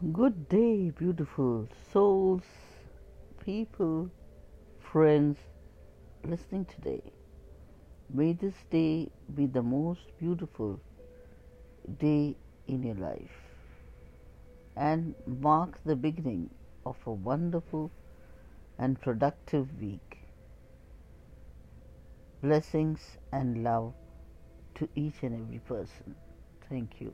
Good day, beautiful souls, people, friends listening today. May this day be the most beautiful day in your life and mark the beginning of a wonderful and productive week. Blessings and love to each and every person. Thank you.